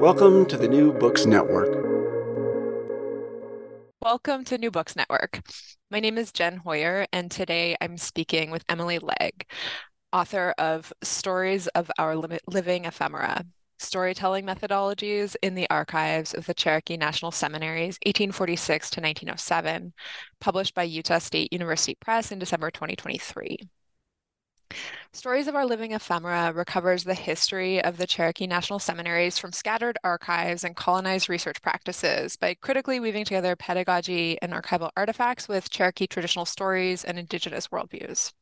Welcome to the New Books Network. Welcome to New Books Network. My name is Jen Hoyer, and today I'm speaking with Emily Legg, author of Stories of Our Living Ephemera Storytelling Methodologies in the Archives of the Cherokee National Seminaries, 1846 to 1907, published by Utah State University Press in December 2023. Stories of Our Living Ephemera recovers the history of the Cherokee National Seminaries from scattered archives and colonized research practices by critically weaving together pedagogy and archival artifacts with Cherokee traditional stories and Indigenous worldviews.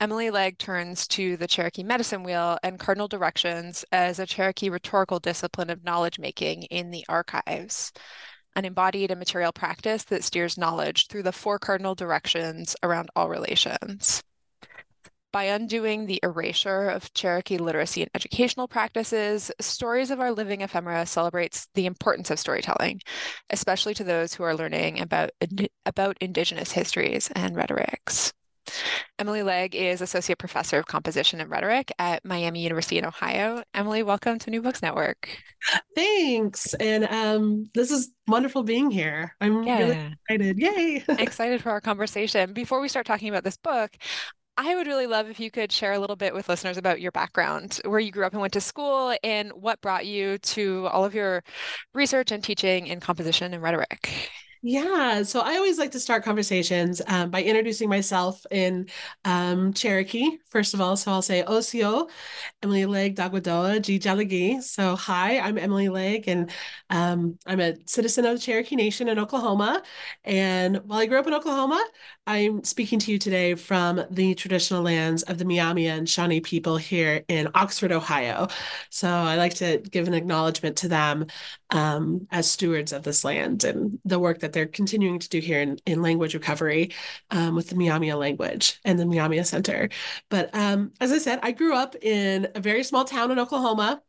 Emily Legg turns to the Cherokee medicine wheel and cardinal directions as a Cherokee rhetorical discipline of knowledge making in the archives, an embodied and material practice that steers knowledge through the four cardinal directions around all relations by undoing the erasure of Cherokee literacy and educational practices, Stories of Our Living Ephemera celebrates the importance of storytelling, especially to those who are learning about, about Indigenous histories and rhetorics. Emily Legg is Associate Professor of Composition and Rhetoric at Miami University in Ohio. Emily, welcome to New Books Network. Thanks. And um, this is wonderful being here. I'm yeah. really excited. Yay. excited for our conversation. Before we start talking about this book, I would really love if you could share a little bit with listeners about your background, where you grew up and went to school, and what brought you to all of your research and teaching in composition and rhetoric. Yeah, so I always like to start conversations um, by introducing myself in um, Cherokee, first of all. So I'll say Osiyo, Emily Legg Dagwadoa, G. So hi, I'm Emily Legg, and um, I'm a citizen of the Cherokee Nation in Oklahoma. And while I grew up in Oklahoma, I'm speaking to you today from the traditional lands of the Miami and Shawnee people here in Oxford, Ohio. So I like to give an acknowledgement to them um, as stewards of this land and the work that they're continuing to do here in, in language recovery um, with the Myaamia language and the Myaamia Center. But um, as I said, I grew up in a very small town in Oklahoma.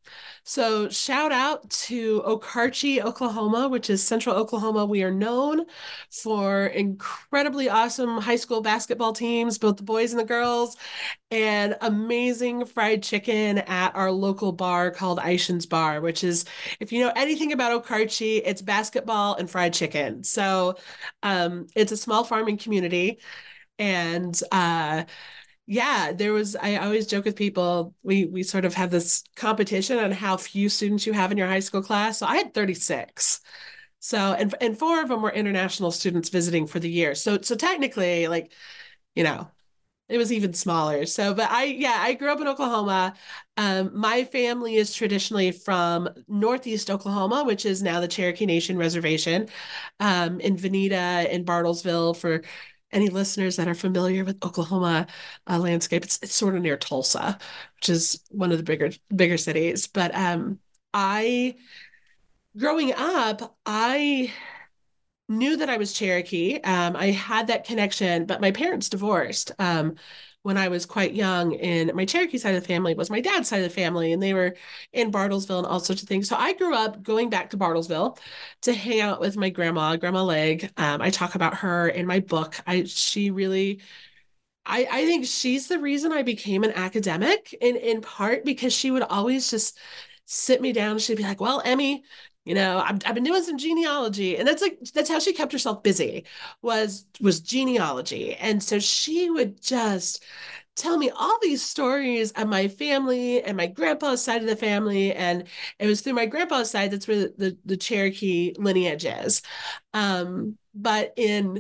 So shout out to Okarche, Oklahoma, which is central Oklahoma. We are known for incredibly awesome high school basketball teams, both the boys and the girls, and amazing fried chicken at our local bar called Eischen's Bar, which is, if you know anything about Okarche, it's basketball and fried chicken. So um, it's a small farming community. And uh, yeah, there was. I always joke with people. We we sort of have this competition on how few students you have in your high school class. So I had 36. So and and four of them were international students visiting for the year. So so technically, like, you know, it was even smaller. So, but I, yeah, I grew up in Oklahoma. Um, my family is traditionally from Northeast Oklahoma, which is now the Cherokee Nation Reservation, um, in Vinita in Bartlesville for any listeners that are familiar with Oklahoma uh, landscape, it's, it's sort of near Tulsa, which is one of the bigger bigger cities. But um, I, growing up, I knew that I was Cherokee. Um, I had that connection, but my parents divorced. Um, when I was quite young. And my Cherokee side of the family was my dad's side of the family, and they were in Bartlesville and all sorts of things. So I grew up going back to Bartlesville to hang out with my grandma, Grandma Legg. Um, I talk about her in my book. I she really I, I think she's the reason I became an academic in, in part because she would always just sit me down. She'd be like, well, Emmy, you know, I've, I've been doing some genealogy. And that's like, that's how she kept herself busy was, was genealogy. And so she would just tell me all these stories of my family and my grandpa's side of the family. And it was through my grandpa's side, that's where the, the, the Cherokee lineage is. Um, but in,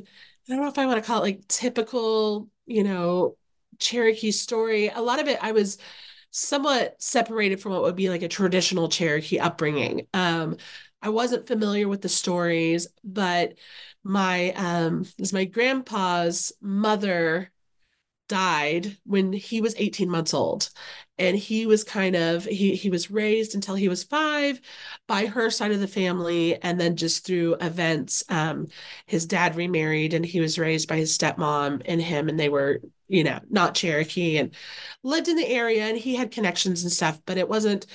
I don't know if I want to call it like typical you know, Cherokee story, a lot of it I was somewhat separated from what would be like a traditional Cherokee upbringing. Um, I wasn't familiar with the stories, but my um, is my grandpa's mother died when he was 18 months old and he was kind of he he was raised until he was five by her side of the family and then just through events um his dad remarried and he was raised by his stepmom and him and they were you know not cherokee and lived in the area and he had connections and stuff but it wasn't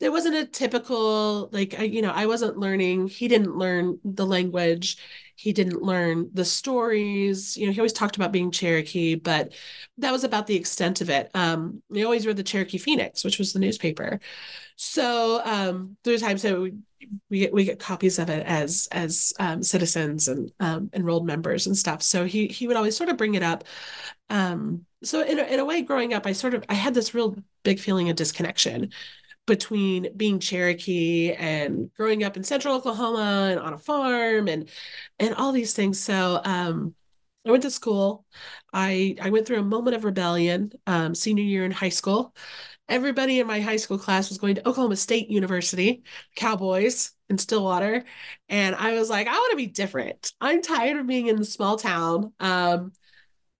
it wasn't a typical like you know i wasn't learning he didn't learn the language he didn't learn the stories. You know, he always talked about being Cherokee, but that was about the extent of it. Um, he always read the Cherokee Phoenix, which was the newspaper. So um, there's times that we, we get we get copies of it as as um, citizens and um, enrolled members and stuff. So he he would always sort of bring it up. Um, so in a, in a way, growing up, I sort of I had this real big feeling of disconnection between being Cherokee and growing up in central Oklahoma and on a farm and and all these things. So um, I went to school. I I went through a moment of rebellion um, senior year in high school. Everybody in my high school class was going to Oklahoma State University, Cowboys in Stillwater, and I was like, I want to be different. I'm tired of being in the small town. Um,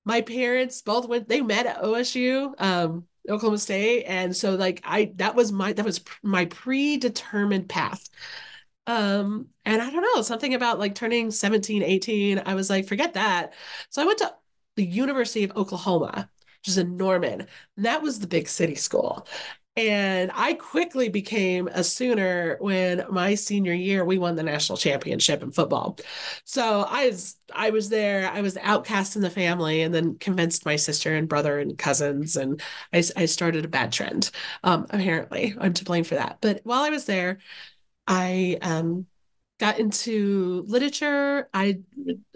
my parents both went; they met at OSU. Um, Oklahoma State. And so like I that was my that was my predetermined path. Um and I don't know, something about like turning 17, 18, I was like forget that. So I went to the University of Oklahoma, which is in Norman. And that was the big city school. And I quickly became a Sooner when my senior year we won the national championship in football. So I was I was there. I was outcast in the family, and then convinced my sister and brother and cousins, and I, I started a bad trend. Um, apparently, I'm to blame for that. But while I was there, I um, got into literature. I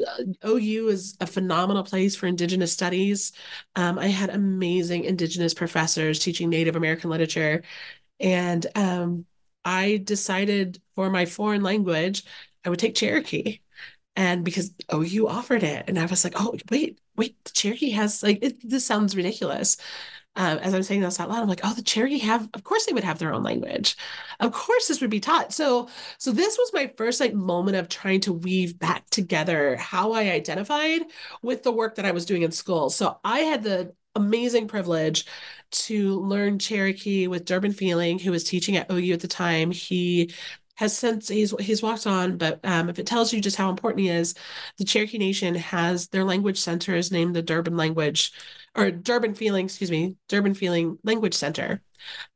uh, OU is a phenomenal place for Indigenous studies. Um, I had amazing Indigenous professors teaching Native American literature, and um, I decided for my foreign language I would take Cherokee, and because OU offered it, and I was like, oh wait, wait, Cherokee has like it, this sounds ridiculous um, as I'm saying this out loud, I'm like, oh, the Cherokee have, of course they would have their own language. Of course this would be taught. So, so this was my first like moment of trying to weave back together how I identified with the work that I was doing in school. So I had the amazing privilege to learn Cherokee with Durbin Feeling, who was teaching at OU at the time. He has since he's he's walked on, but um, if it tells you just how important he is, the Cherokee Nation has their language center is named the Durbin Language or Durbin Feeling, excuse me, Durbin Feeling Language Center.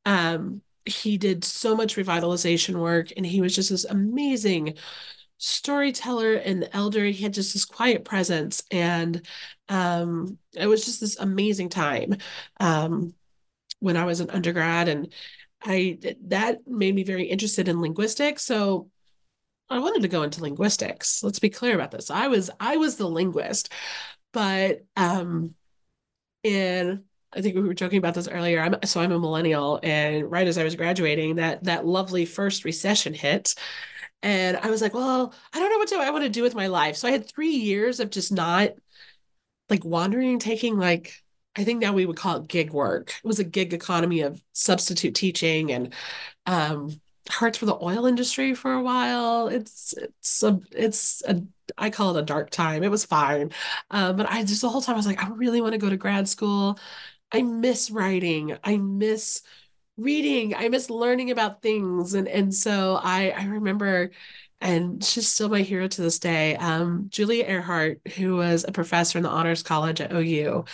Um, he did so much revitalization work, and he was just this amazing storyteller and elder. He had just this quiet presence, and um, it was just this amazing time um, when I was an undergrad, and I that made me very interested in linguistics. So I wanted to go into linguistics. Let's be clear about this. I was I was the linguist, but um, and I think we were joking about this earlier. I'm so I'm a millennial, and right as I was graduating, that that lovely first recession hit, and I was like, well, I don't know what to, I want to do with my life. So I had three years of just not like wandering, taking like I think now we would call it gig work. It was a gig economy of substitute teaching and um, hearts for the oil industry for a while. It's it's a it's a I call it a dark time. It was fine, um, but I just the whole time I was like, I really want to go to grad school. I miss writing. I miss reading. I miss learning about things, and and so I I remember and she's still my hero to this day. Um, Julia Ehrhardt, who was a professor in the Honors College at OU,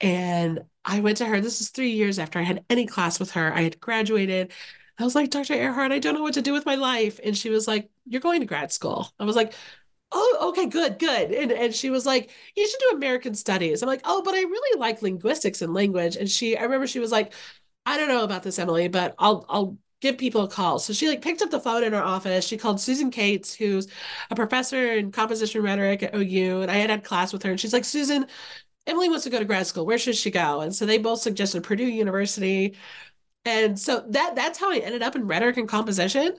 And I went to her. This is three years after I had any class with her. I had graduated. I was like, Dr. Ehrhardt, I don't know what to do with my life. And she was like, You're going to grad school. I was like, Oh, okay, good, good. And and she was like, You should do American studies. I'm like, Oh, but I really like linguistics and language. And she, I remember she was like, I don't know about this, Emily, but I'll I'll give people a call. So she like picked up the phone in her office. She called Susan Kates, who's a professor in composition rhetoric at OU, and I had had class with her. And she's like, Susan, Emily wants to go to grad school. Where should she go? And so they both suggested Purdue University. And so that that's how I ended up in rhetoric and composition.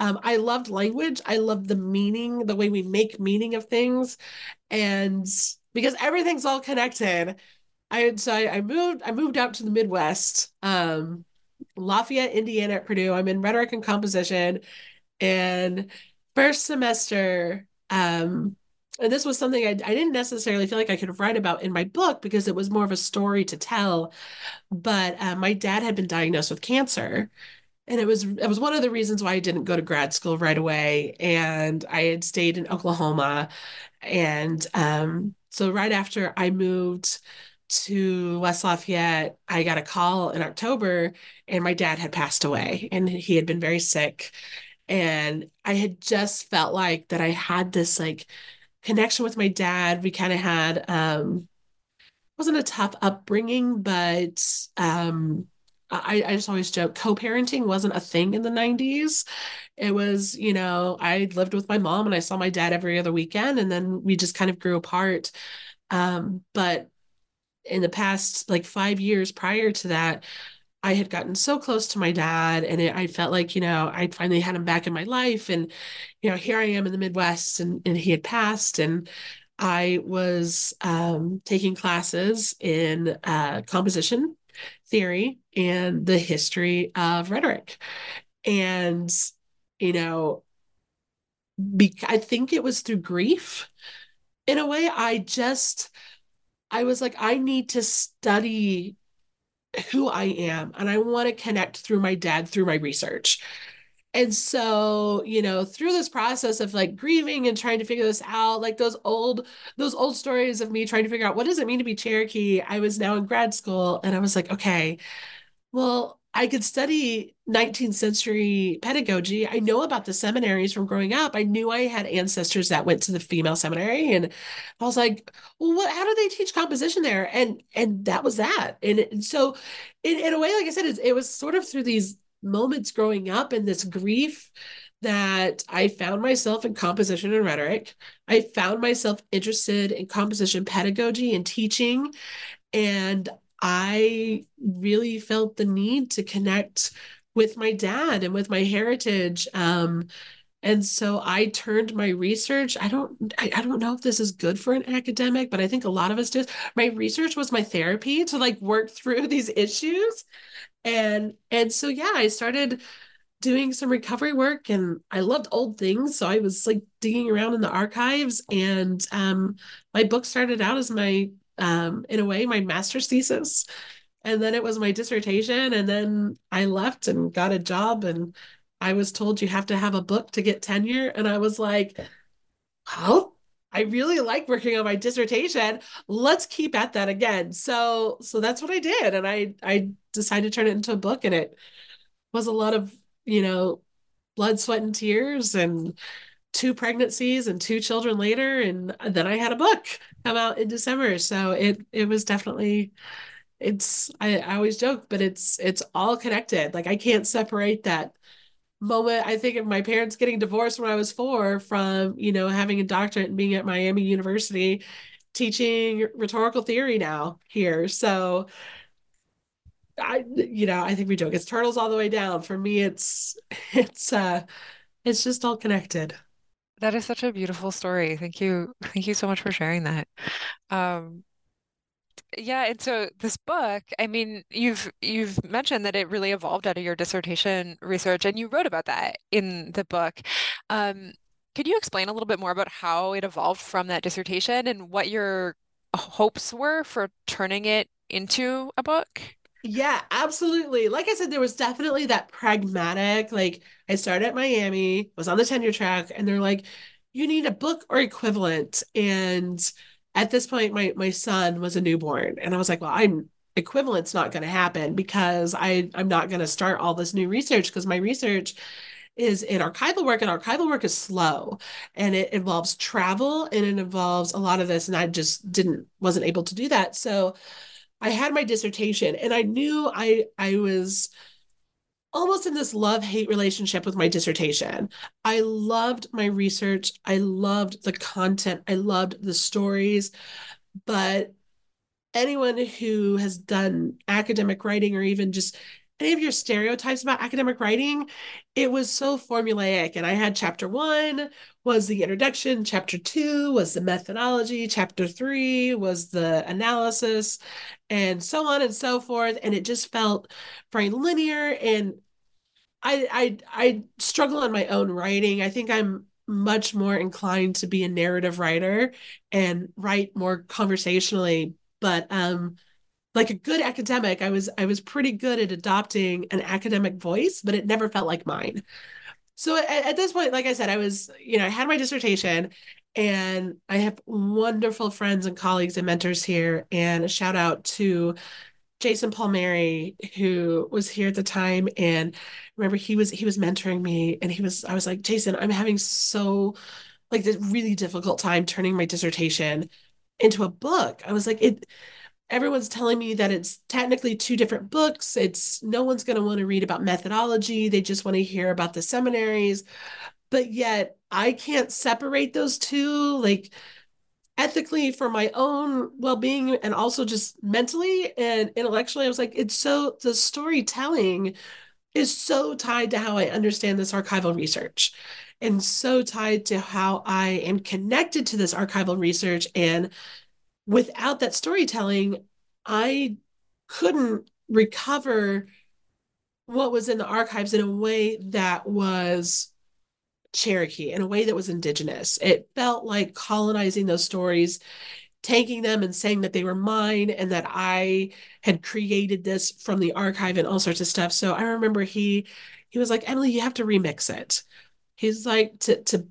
Um, I loved language. I loved the meaning, the way we make meaning of things, and because everything's all connected. I so I, I moved I moved out to the Midwest, um, Lafayette, Indiana at Purdue. I'm in rhetoric and composition, and first semester, um, and this was something I, I didn't necessarily feel like I could write about in my book because it was more of a story to tell. But uh, my dad had been diagnosed with cancer. And it was it was one of the reasons why I didn't go to grad school right away. And I had stayed in Oklahoma. And um, so right after I moved to West Lafayette, I got a call in October and my dad had passed away and he had been very sick. And I had just felt like that I had this like connection with my dad. We kind of had um wasn't a tough upbringing, but um I, I just always joke co-parenting wasn't a thing in the 90s. It was, you know, I lived with my mom and I saw my dad every other weekend and then we just kind of grew apart. Um, but in the past like five years prior to that, I had gotten so close to my dad and it, I felt like, you know, I finally had him back in my life. And, you know, here I am in the Midwest and, and he had passed and I was um, taking classes in uh, composition theory and the history of rhetoric. And, you know, be- I think it was through grief. In a way, I just, I was like, I need to study who I am and I want to connect through my dad through my research. And so, you know, through this process of like grieving and trying to figure this out, like those old those old stories of me trying to figure out what does it mean to be Cherokee, I was now in grad school and I was like, okay, well, I could study 19th century pedagogy. I know about the seminaries from growing up. I knew I had ancestors that went to the female seminary, and I was like, "Well, what? How do they teach composition there?" And and that was that. And, and so, in, in a way, like I said, it, it was sort of through these moments growing up and this grief that I found myself in composition and rhetoric. I found myself interested in composition pedagogy and teaching. And I really felt the need to connect with my dad and with my heritage. Um, and so I turned my research. I don't I, I don't know if this is good for an academic, but I think a lot of us do. My research was my therapy to like work through these issues. And and so yeah, I started doing some recovery work and I loved old things. So I was like digging around in the archives and um my book started out as my um, in a way, my master's thesis. And then it was my dissertation. And then I left and got a job. And I was told you have to have a book to get tenure. And I was like, well, I really like working on my dissertation. Let's keep at that again. So, so that's what I did. And I, I decided to turn it into a book. And it was a lot of, you know, blood, sweat, and tears and two pregnancies and two children later and then I had a book come out in December. So it it was definitely it's I, I always joke but it's it's all connected. Like I can't separate that moment I think of my parents getting divorced when I was 4 from you know having a doctorate and being at Miami University teaching rhetorical theory now here. So I you know I think we joke it's turtles all the way down. For me it's it's uh it's just all connected that is such a beautiful story. Thank you. Thank you so much for sharing that. Um, yeah, and so this book, I mean, you've you've mentioned that it really evolved out of your dissertation research, and you wrote about that in the book. Um, could you explain a little bit more about how it evolved from that dissertation and what your hopes were for turning it into a book? Yeah, absolutely. Like I said, there was definitely that pragmatic, like I started at Miami, was on the tenure track, and they're like, you need a book or equivalent. And at this point, my my son was a newborn, and I was like, well, I'm equivalent's not going to happen because I I'm not going to start all this new research because my research is in archival work and archival work is slow and it involves travel and it involves a lot of this and I just didn't wasn't able to do that so I had my dissertation and I knew I I was almost in this love hate relationship with my dissertation. I loved my research, I loved the content, I loved the stories, but anyone who has done academic writing or even just any of your stereotypes about academic writing, it was so formulaic. And I had chapter one was the introduction, chapter two was the methodology, chapter three was the analysis, and so on and so forth. And it just felt very linear. And I I I struggle on my own writing. I think I'm much more inclined to be a narrative writer and write more conversationally. But um like a good academic, I was I was pretty good at adopting an academic voice, but it never felt like mine. So at, at this point, like I said, I was, you know, I had my dissertation and I have wonderful friends and colleagues and mentors here. And a shout out to Jason Palmeri, who was here at the time. And remember he was he was mentoring me and he was I was like, Jason, I'm having so like this really difficult time turning my dissertation into a book. I was like, it everyone's telling me that it's technically two different books. It's no one's going to want to read about methodology. They just want to hear about the seminaries. But yet I can't separate those two like ethically for my own well-being and also just mentally and intellectually. I was like it's so the storytelling is so tied to how I understand this archival research and so tied to how I am connected to this archival research and without that storytelling, I couldn't recover what was in the archives in a way that was Cherokee, in a way that was indigenous. It felt like colonizing those stories, taking them and saying that they were mine and that I had created this from the archive and all sorts of stuff. So I remember he he was like, Emily, you have to remix it. He's like, to to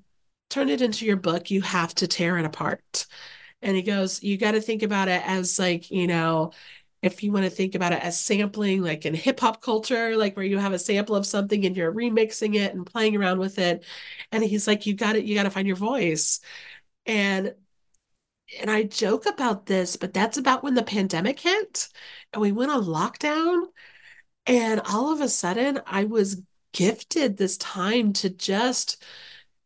turn it into your book, you have to tear it apart and he goes you got to think about it as like you know if you want to think about it as sampling like in hip hop culture like where you have a sample of something and you're remixing it and playing around with it. And he's like you got it you got to find your voice. And and I joke about this but that's about when the pandemic hit and we went on lockdown. And all of a sudden I was gifted this time to just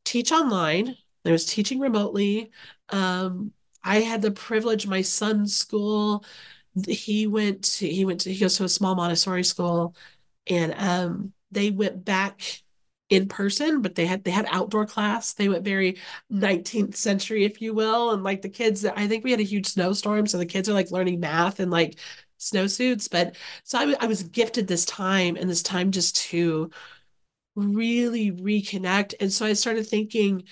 teach online. I was teaching remotely um, I had the privilege, my son's school, he went to, he went to, he goes to a small Montessori school and um, they went back in person, but they had they had outdoor class. They went very 19th century, if you will. And like the kids, I think we had a huge snowstorm. So the kids are like learning math and like snowsuits. But so I, I was gifted this time and this time just to really reconnect. And so I started thinking,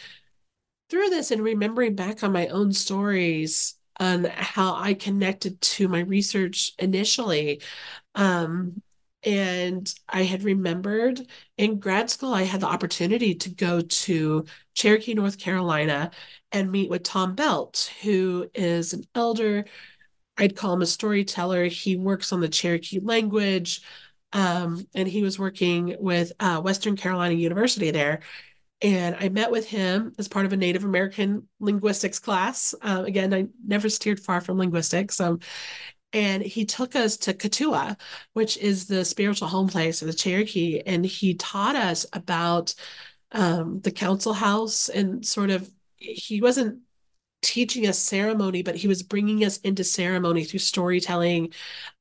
through this and remembering back on my own stories on how I connected to my research initially. Um, and I had remembered in grad school, I had the opportunity to go to Cherokee, North Carolina, and meet with Tom Belt, who is an elder. I'd call him a storyteller. He works on the Cherokee language, um, and he was working with uh, Western Carolina University there. And I met with him as part of a Native American linguistics class. Uh, again, I never steered far from linguistics. Um, and he took us to Kituwah, which is the spiritual home place of the Cherokee. And he taught us about um, the council house and sort of, he wasn't teaching us ceremony, but he was bringing us into ceremony through storytelling.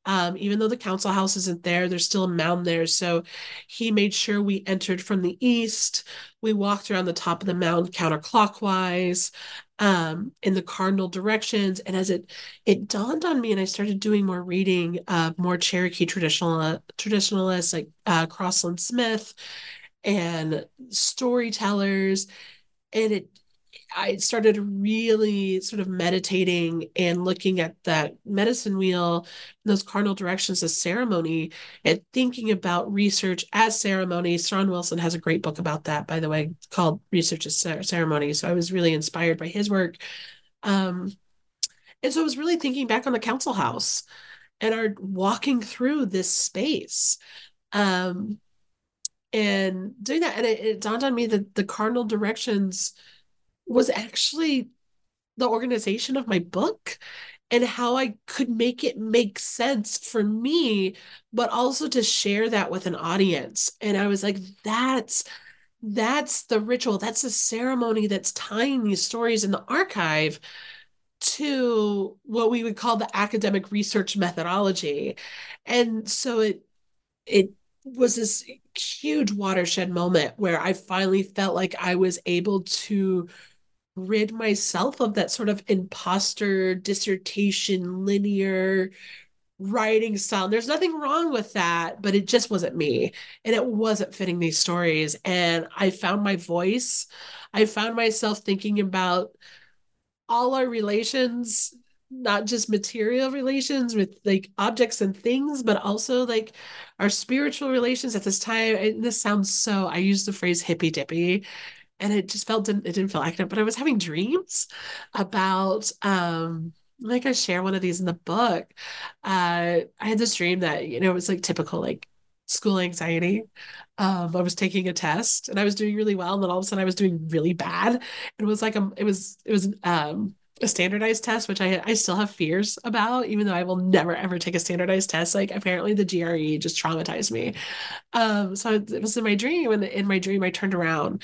Um, even though the council house isn't there, there's still a mound there. So he made sure we entered from the east. We walked around the top of the mound counterclockwise um, in the cardinal directions. And as it it dawned on me, and I started doing more reading of more Cherokee traditional uh, traditionalists like uh, Crosslin Smith and storytellers, and it I started really sort of meditating and looking at that medicine wheel, those cardinal directions of ceremony, and thinking about research as ceremony. Shawn Wilson has a great book about that, by the way, called Research as Ceremony. So I was really inspired by his work. Um, And so I was really thinking back on the council house and are walking through this space. Um, and doing that, and it, it dawned on me that the cardinal directions was actually the organization of my book and how I could make it make sense for me, but also to share that with an audience. And I was like, that's that's the ritual, that's the ceremony that's tying these stories in the archive to what we would call the academic research methodology. And so it it was this huge watershed moment where I finally felt like I was able to rid myself of that sort of imposter dissertation linear writing style. There's nothing wrong with that, but it just wasn't me. And it wasn't fitting these stories. And I found my voice. I found myself thinking about all our relations, not just material relations with like objects and things, but also like our spiritual relations at this time. And this sounds so, I use the phrase hippy dippy and it just felt it didn't feel academic, but I was having dreams about um like I share one of these in the book. Uh I had this dream that, you know, it was like typical like school anxiety. Um, I was taking a test and I was doing really well, and then all of a sudden I was doing really bad. It was like a, it was it was um a standardized test, which I I still have fears about, even though I will never ever take a standardized test. Like apparently the GRE just traumatized me. Um, so it was in my dream, and in my dream I turned around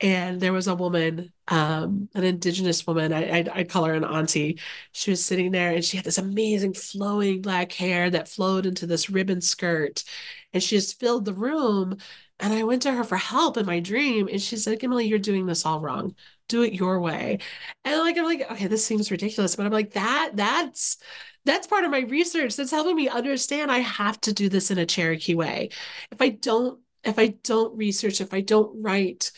and there was a woman, um, an indigenous woman. I, I'd, I'd, call her an auntie. She was sitting there, and she had this amazing flowing black hair that flowed into this ribbon skirt, and she just filled the room. And I went to her for help in my dream, and she said, "Emily, you're doing this all wrong. Do it your way." And like I'm like, okay, this seems ridiculous, but I'm like that. That's that's part of my research. That's helping me understand I have to do this in a Cherokee way. If I don't, if I don't research, if I don't write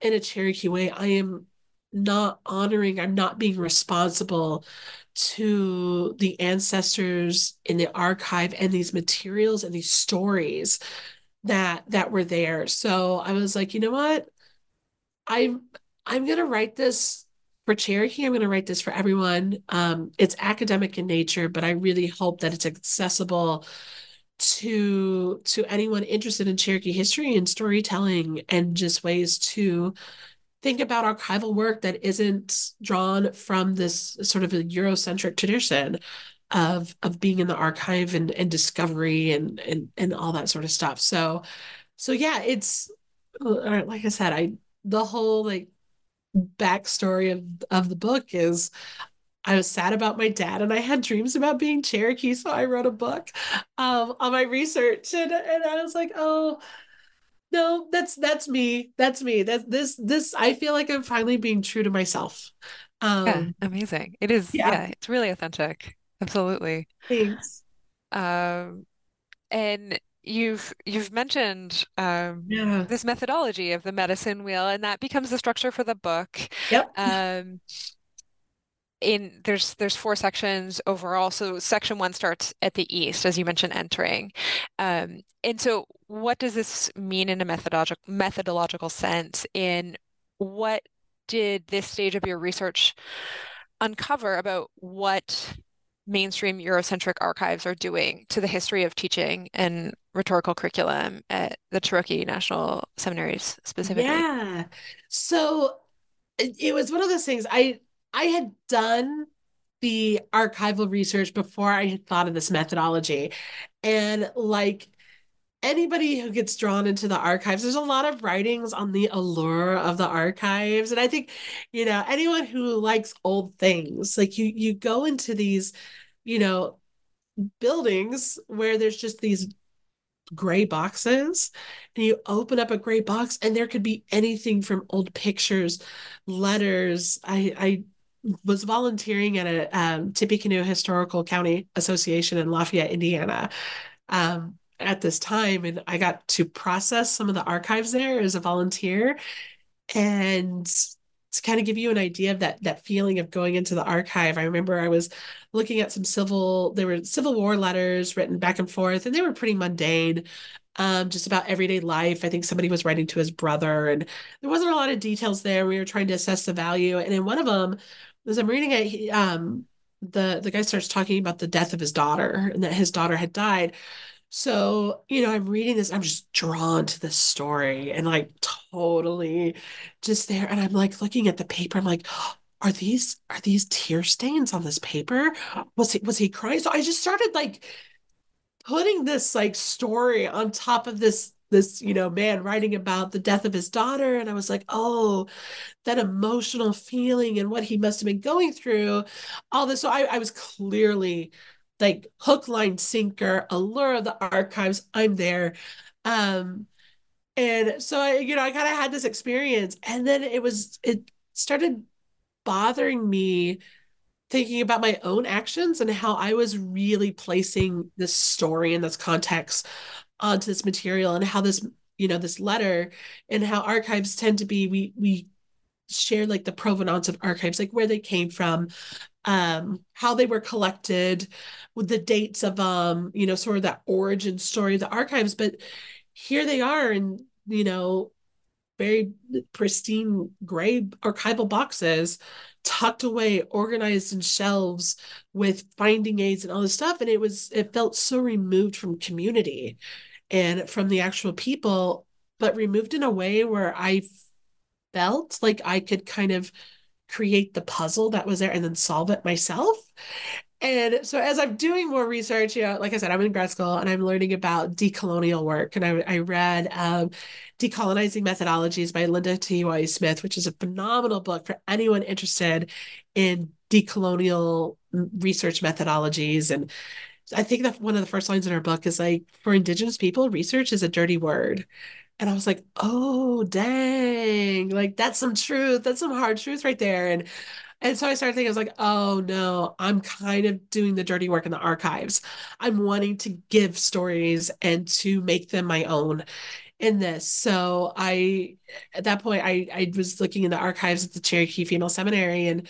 in a Cherokee way, I am not honoring, I'm not being responsible to the ancestors in the archive and these materials and these stories that that were there. So I was like, you know what? I'm I'm gonna write this for Cherokee. I'm gonna write this for everyone. Um, it's academic in nature, but I really hope that it's accessible to to anyone interested in Cherokee history and storytelling and just ways to think about archival work that isn't drawn from this sort of a Eurocentric tradition of of being in the archive and, and discovery and, and and all that sort of stuff. So so yeah, it's uh, like I said, I the whole like backstory of of the book is I was sad about my dad and I had dreams about being Cherokee. So I wrote a book um, on my research and, and I was like, oh, no, that's that's me. That's me. That this this I feel like I'm finally being true to myself. Um, yeah, amazing. It is. Yeah. yeah, it's really authentic. Absolutely. Thanks. Um, and you've you've mentioned um, yeah. this methodology of the medicine wheel, and that becomes the structure for the book. Yep. Um, in there's there's four sections overall. So section one starts at the east as you mentioned entering. Um, and so what does this mean in a methodological methodological sense? In what did this stage of your research uncover about what mainstream eurocentric archives are doing to the history of teaching and rhetorical curriculum at the cherokee national seminaries specifically? Yeah. So it was one of those things i I had done the archival research before I had thought of this methodology. And like anybody who gets drawn into the archives, there's a lot of writings on the allure of the archives. And I think, you know, anyone who likes old things, like you you go into these, you know, buildings where there's just these gray boxes and you open up a gray box and there could be anything from old pictures letters i i was volunteering at a um, Tippecanoe Historical County Association in Lafayette, Indiana. Um, at this time, and I got to process some of the archives there as a volunteer, and to kind of give you an idea of that that feeling of going into the archive. I remember I was looking at some civil there were Civil War letters written back and forth, and they were pretty mundane. Um, just about everyday life. I think somebody was writing to his brother, and there wasn't a lot of details there. We were trying to assess the value, and in one of them as I'm reading it, he, um, the the guy starts talking about the death of his daughter and that his daughter had died. So, you know, I'm reading this, I'm just drawn to this story and like totally just there. And I'm like looking at the paper, I'm like, are these are these tear stains on this paper? Was he was he crying? So I just started like putting this like story on top of this this you know man writing about the death of his daughter and i was like oh that emotional feeling and what he must have been going through all this. So i, I was clearly like hook line sinker allure of the archives. I'm there. Um and so i you know i kind of had this experience and then it was it started bothering me thinking about my own actions and how i was really placing this story in this context onto this material and how this you know this letter and how archives tend to be we we share like the provenance of archives like where they came from um how they were collected with the dates of um you know sort of that origin story of the archives. But here they are in you know very pristine gray archival boxes tucked away organized in shelves with finding aids and all this stuff. And it was it felt so removed from community and from the actual people, but removed in a way where I felt like I could kind of create the puzzle that was there and then solve it myself. And so as I'm doing more research, you know, like I said, I'm in grad school and I'm learning about decolonial work. And I, I read um, Decolonizing Methodologies by Linda T. Y. Smith, which is a phenomenal book for anyone interested in decolonial research methodologies and I think that one of the first lines in our book is like, for Indigenous people, research is a dirty word. And I was like, oh, dang, like that's some truth. That's some hard truth right there. And and so I started thinking, I was like, oh no, I'm kind of doing the dirty work in the archives. I'm wanting to give stories and to make them my own in this. So I, at that point, I I was looking in the archives at the Cherokee Female Seminary and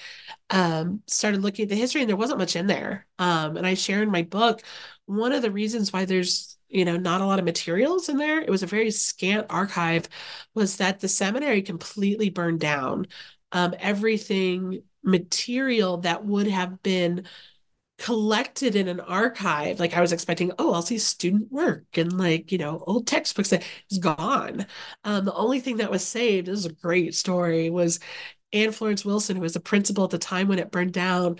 um, started looking at the history, and there wasn't much in there. Um, and I share in my book one of the reasons why there's you know not a lot of materials in there. It was a very scant archive. Was that the seminary completely burned down? Um, everything material that would have been collected in an archive. Like I was expecting, oh, I'll see student work and like, you know, old textbooks that is gone. Um, the only thing that was saved, this is a great story, was Anne Florence Wilson, who was the principal at the time when it burned down.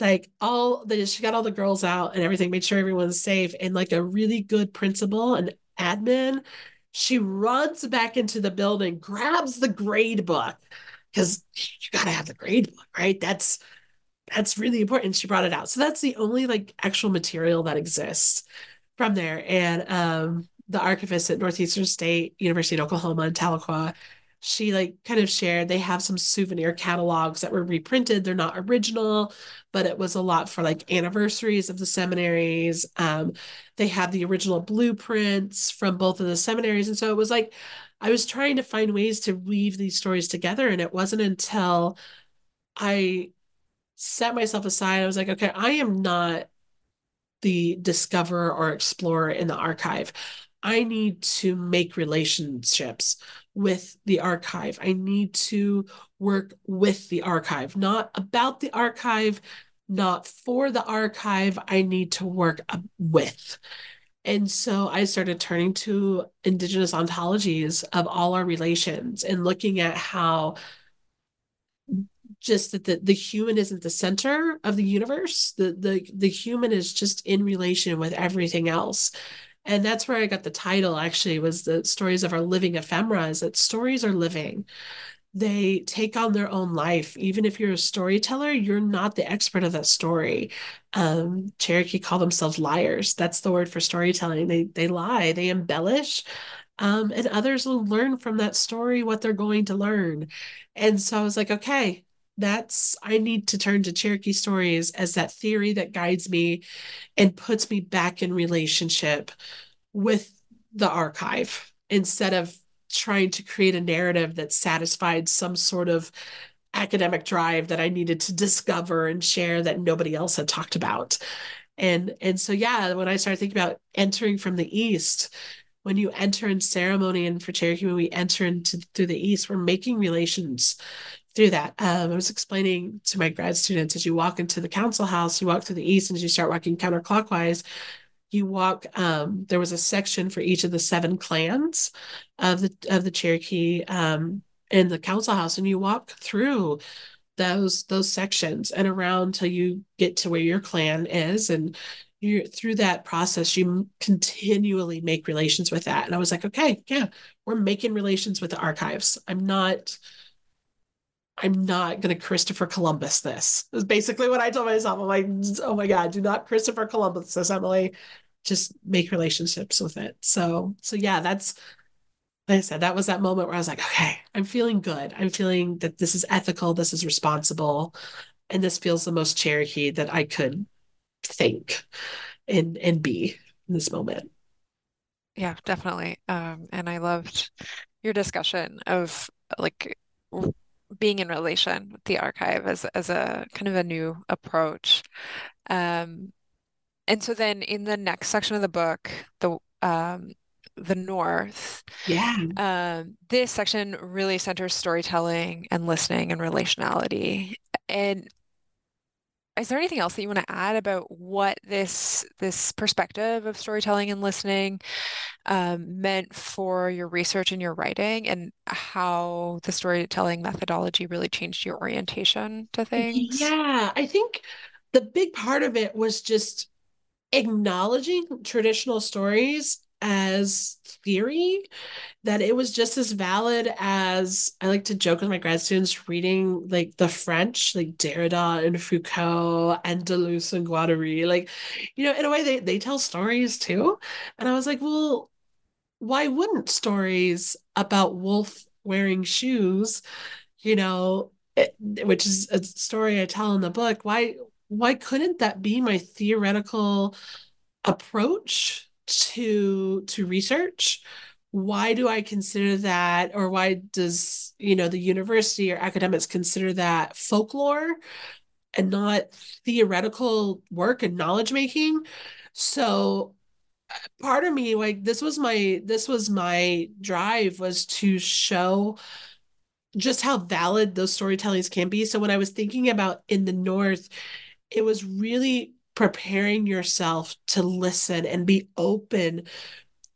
Like all the she got all the girls out and everything, made sure everyone's safe, and like a really good principal and admin. She runs back into the building, grabs the grade book because you got to have the grade book, right? That's that's really important. She brought it out. So that's the only like actual material that exists from there. And um, the archivist at Northeastern State University in Oklahoma in Tahlequah, she like kind of shared they have some souvenir catalogs that were reprinted. They're not original, but it was a lot for like anniversaries of the seminaries. Um, they have the original blueprints from both of the seminaries. And so it was like I was trying to find ways to weave these stories together. And it wasn't until I set myself aside. I was like, okay, I am not the discoverer or explorer in the archive. I need to make relationships with the archive. I need to work with the archive, not about the archive, not for the archive. I need to work with. And so I started turning to Indigenous ontologies of all our relations and looking at how just that the, the human isn't the center of the universe. The, the the human is just in relation with everything else. And that's where I got the title actually was the stories of our living ephemera, is that stories are living. They take on their own life. Even if you're a storyteller, you're not the expert of that story. Um, Cherokee call themselves liars. That's the word for storytelling. They they lie, they embellish. Um, and others will learn from that story what they're going to learn. And so I was like, okay, that's I need to turn to Cherokee stories as that theory that guides me and puts me back in relationship with the archive instead of trying to create a narrative that satisfied some sort of academic drive that I needed to discover and share that nobody else had talked about. And and so yeah, when I started thinking about entering from the east, when you enter in ceremony and for Cherokee, when we enter into through the east, we're making relations through that. Um, I was explaining to my grad students as you walk into the council house, you walk through the east, and as you start walking counterclockwise, you walk. Um, there was a section for each of the seven clans of the of the Cherokee um, in the council house, and you walk through those those sections and around till you get to where your clan is and you through that process you continually make relations with that and i was like okay yeah we're making relations with the archives i'm not i'm not going to christopher columbus this is basically what i told myself i'm like oh my god do not christopher columbus this emily just make relationships with it so so yeah that's like I said, that was that moment where I was like, okay, I'm feeling good. I'm feeling that this is ethical, this is responsible, and this feels the most Cherokee that I could think and and be in this moment. Yeah, definitely. Um, and I loved your discussion of like being in relation with the archive as as a kind of a new approach. Um, and so then in the next section of the book, the um, the North. Yeah. Um, this section really centers storytelling and listening and relationality. And is there anything else that you want to add about what this this perspective of storytelling and listening um, meant for your research and your writing, and how the storytelling methodology really changed your orientation to things? Yeah, I think the big part of it was just acknowledging traditional stories as theory that it was just as valid as I like to joke with my grad students reading like the French, like Derrida and Foucault and Deleuze and Guattari. Like, you know, in a way they, they tell stories too. And I was like, well, why wouldn't stories about wolf wearing shoes, you know, it, which is a story I tell in the book, why why couldn't that be my theoretical approach to to research. Why do i consider that or why does you know the university or academics consider that folklore and not theoretical work and knowledge making? So uh, part of me like this was my this was my drive was to show just how valid those storytellings can be. So when i was thinking about in the north it was really preparing yourself to listen and be open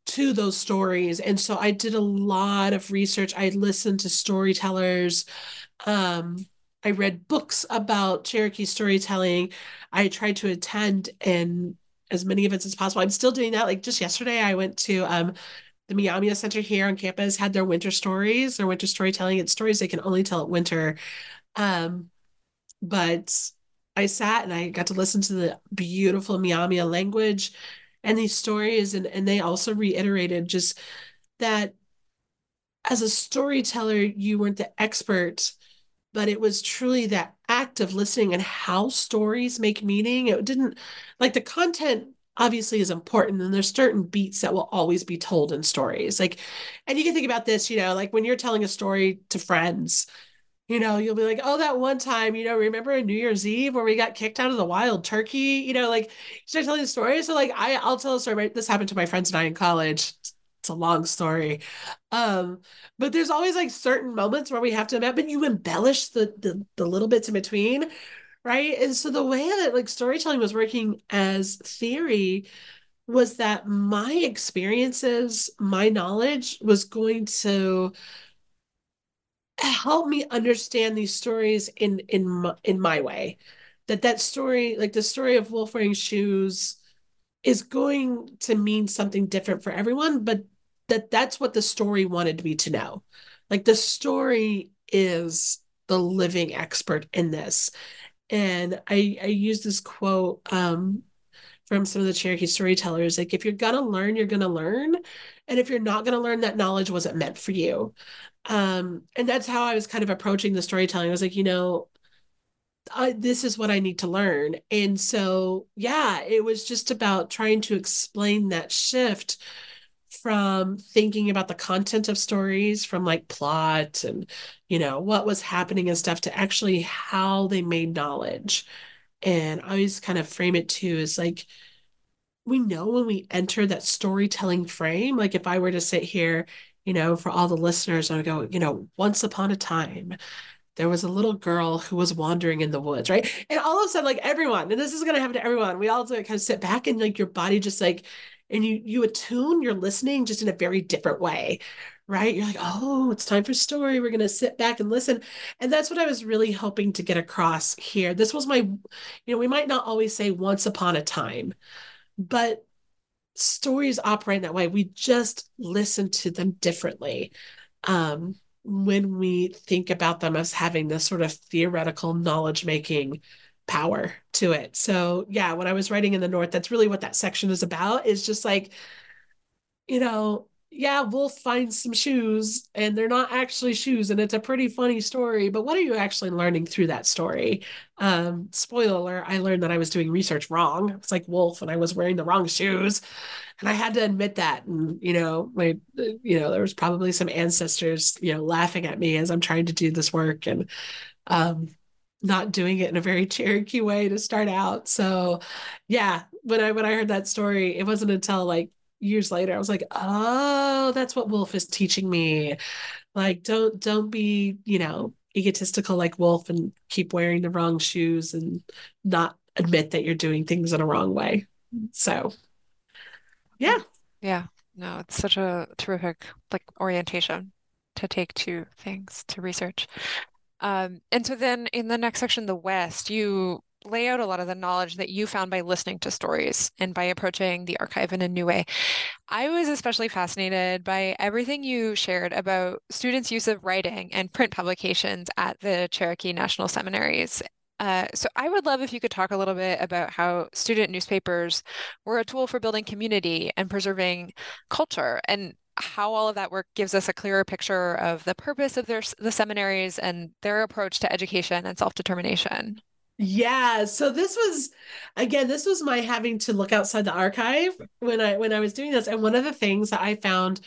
to those stories. And so I did a lot of research. I listened to storytellers. Um, I read books about Cherokee storytelling. I tried to attend in as many events as possible. I'm still doing that. Like just yesterday, I went to um, the Myaamia Center here on campus, had their winter stories, their winter storytelling. It's stories they can only tell at winter. Um, but I sat and I got to listen to the beautiful Myaamia language and these stories and and they also reiterated just that as a storyteller you weren't the expert but it was truly that act of listening and how stories make meaning. It didn't like the content obviously is important and there's certain beats that will always be told in stories. Like and you can think about this you know like when you're telling a story to friends you know, you'll be like, oh, that one time, you know, remember New Year's Eve where we got kicked out of the wild turkey? You know, like start telling the story. So like I I'll tell a story. This happened to my friends and I in college. It's a long story. Um, but there's always like certain moments where we have to but you embellish the the the little bits in between, right? And so the way that like storytelling was working as theory was that my experiences, my knowledge was going to help me understand these stories in in my, in my way. That that story like the story of wolf wearing shoes is going to mean something different for everyone but that that's what the story wanted me to know. Like the story is the living expert in this. And i i use this quote um from some of the cherokee storytellers like if you're gonna learn you're gonna learn. And if you're not gonna learn that knowledge wasn't meant for you um, and that's how I was kind of approaching the storytelling. I was like, you know, I, this is what I need to learn. And so, yeah, it was just about trying to explain that shift from thinking about the content of stories from like plot and you know what was happening and stuff to actually how they made knowledge and i always kind of frame it too as like we know when we enter that storytelling frame like if i were to sit here you know, for all the listeners, I go, you know, once upon a time, there was a little girl who was wandering in the woods, right? And all of a sudden, like everyone, and this is gonna happen to everyone, we all like kind of sit back and like your body just like and you you attune your listening just in a very different way right? You're like oh it's time for story. We're going to sit back and listen. And that's what i was really hoping to get across here. This was my you know we might not always say once upon a time but stories operate in that way we just listen to them differently um, when we think about them as having this sort of theoretical knowledge making power to it. So yeah, when I was writing in the North, that's really what that section is about. Is just like, you know, yeah, we'll find some shoes and they're not actually shoes, and it's a pretty funny story. But what are you actually learning through that story? Um, spoiler I learned that I was doing research wrong. It's like Wolf, and I was wearing the wrong shoes. And I had to admit that. And, you know, my, you know, there was probably some ancestors, you know, laughing at me as I'm trying to do this work. And um, not doing it in a very Cherokee way to start out. So yeah, when I when I heard that story, it wasn't until like years later I was like, "Oh, that's what Wolf is teaching me." Like don't don't be, you know, egotistical like Wolf and keep wearing the wrong shoes and not admit that you're doing things in a wrong way. So yeah. Yeah. No, it's such a terrific like orientation to take to things to research. Um, and so then in the next section, the West, you lay out a lot of the knowledge that you found by listening to stories and by approaching the archive in a new way. I was especially fascinated by everything you shared about students' use of writing and print publications at the Cherokee National Seminaries. Uh, so I would love if you could talk a little bit about how student newspapers were a tool for building community and preserving culture and how all of that work gives us a clearer picture of the purpose of their the seminaries and their approach to education and self-determination. Yeah, so this was again, this was my having to look outside the archive when I when I was doing this. And one of the things that I found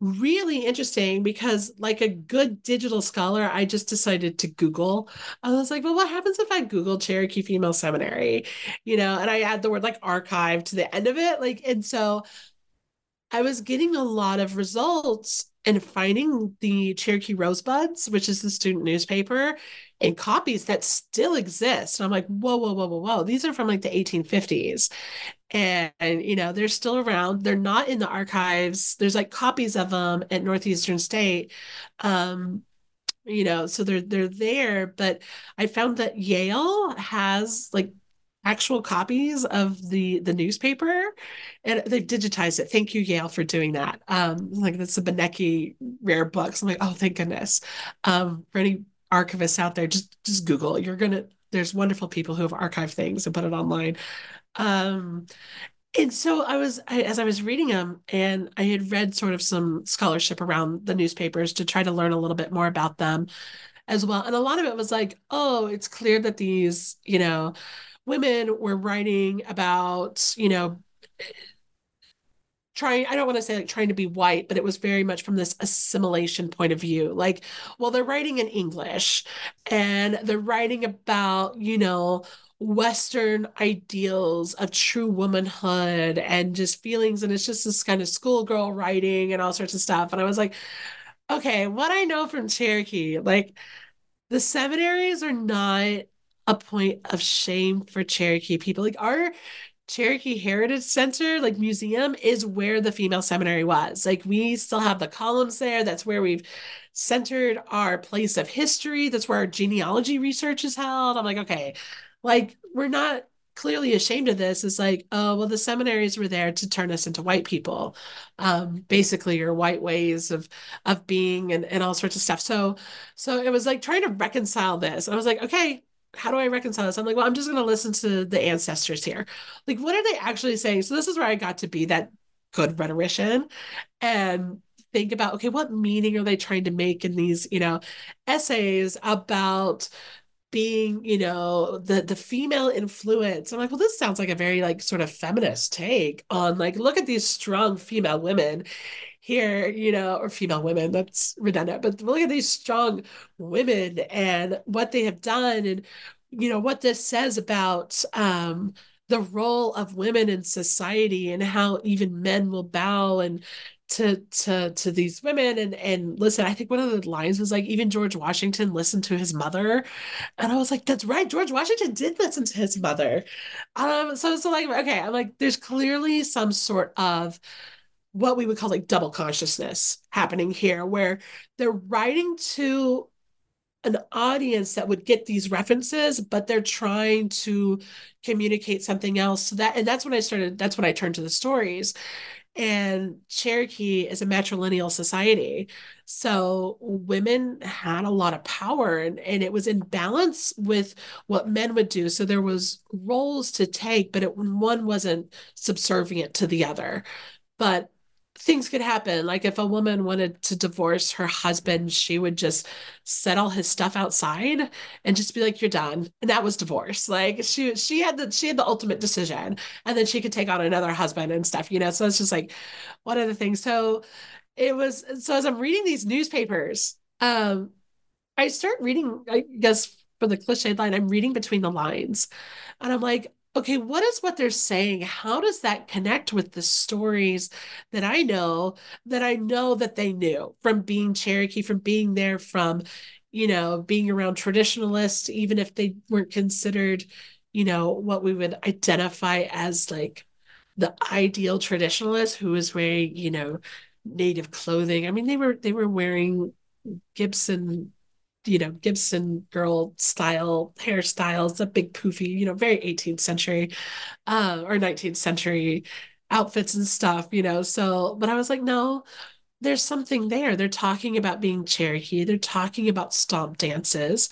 really interesting because like a good digital scholar, I just decided to Google. I was like, well, what happens if I Google Cherokee Female Seminary? You know, and I add the word like archive to the end of it. Like, and so I was getting a lot of results and finding the Cherokee Rosebuds, which is the student newspaper, and copies that still exist. And I'm like, whoa, whoa, whoa, whoa, whoa. These are from like the 1850s. And, you know, they're still around. They're not in the archives. There's like copies of them at Northeastern State. Um, you know, so they're they're there, but I found that Yale has like actual copies of the the newspaper and they've digitized it thank you yale for doing that um like that's the Beinecke rare books i'm like oh thank goodness um for any archivists out there just just google you're gonna there's wonderful people who have archived things and put it online um and so I was I, as I was reading them, and I had read sort of some scholarship around the newspapers to try to learn a little bit more about them as well. And a lot of it was like, oh, it's clear that these, you know, women were writing about, you know, trying i don't want to say like trying to be white but it was very much from this assimilation point of view like well they're writing in english and they're writing about you know western ideals of true womanhood and just feelings and it's just this kind of schoolgirl writing and all sorts of stuff and i was like okay what i know from cherokee like the seminaries are not a point of shame for Cherokee people. Like our Cherokee Heritage Center, like museum, is where the female seminary was. Like we still have the columns there. That's where we've centered our place of history. That's where our genealogy research is held. I'm like, okay, like we're not clearly ashamed of this It's like oh well the seminaries were there to turn us into white people um basically your white ways of of being and, and all sorts of stuff so so it was like trying to reconcile this i was like okay how do I reconcile this? I'm like, well, I'm just going to listen to the ancestors here. Like, what are they actually saying? So this is where I got to be that good rhetorician and think about, okay, what meaning are they trying to make in these, you know, essays about being, you know, the the female influence. I'm like, well, this sounds like a very like sort of feminist take on like, look at these strong female women here, you know, or female women, that's redundant, but look at these strong women and what they have done and, you know, what this says about um, the role of women in society and how even men will bow and to to to these women. And and listen i think one of the lines was like even george washington listened to his mother. And i was like that's right george washington did listen to his mother. Um so so like okay i'm like there's clearly some sort of what we would call like double consciousness happening here where they're writing to an audience that would get these references but they're trying to communicate something else so that and that's when i started that's when i turned to the stories and Cherokee is a matrilineal society. So women had a lot of power and, and it was in balance with what men would do. So there was roles to take, but it, one wasn't subservient to the other. But things could happen. Like if a woman wanted to divorce her husband, she would just set all his stuff outside and just be like, "You're done," and that was divorce. Like she she had the she had the ultimate decision, and then she could take on another husband and stuff. You know, so it's just like one of the things. So it was so as I'm reading these newspapers, um, I start reading. I guess for the cliche line, I'm reading between the lines, and I'm like, okay, what is what they're saying? How does that connect with the stories that I know that I know that they knew from being Cherokee, from being there, from, you know, being around traditionalists, even if they weren't considered, you know, what we would identify as like the ideal traditionalist who was wearing, you know, native clothing. I mean, they were they were wearing Gibson you know, Gibson girl style hairstyles, a big poofy, you know, very 18th century uh, or 19th century outfits and stuff, you know. So, but I was like, no, there's something there. They're talking about being Cherokee, they're talking about stomp dances.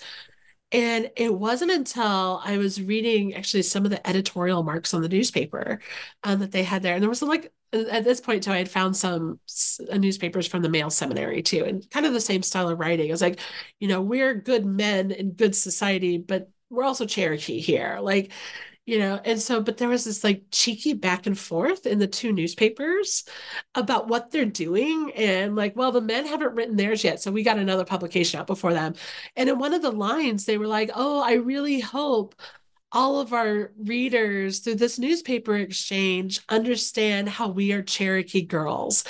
And it wasn't until I was reading actually some of the editorial marks on the newspaper um, that they had there. And there was like at this point too, I had found some uh, newspapers from the male seminary too, and kind of the same style of writing. I was like, you know, we're good men in good society, but we're also Cherokee here. Like, you know, and so, but there was this like cheeky back and forth in the two newspapers about what they're doing. And like, well, the men haven't written theirs yet. So we got another publication out before them. And in one of the lines, they were like, oh, I really hope all of our readers through this newspaper exchange understand how we are Cherokee girls.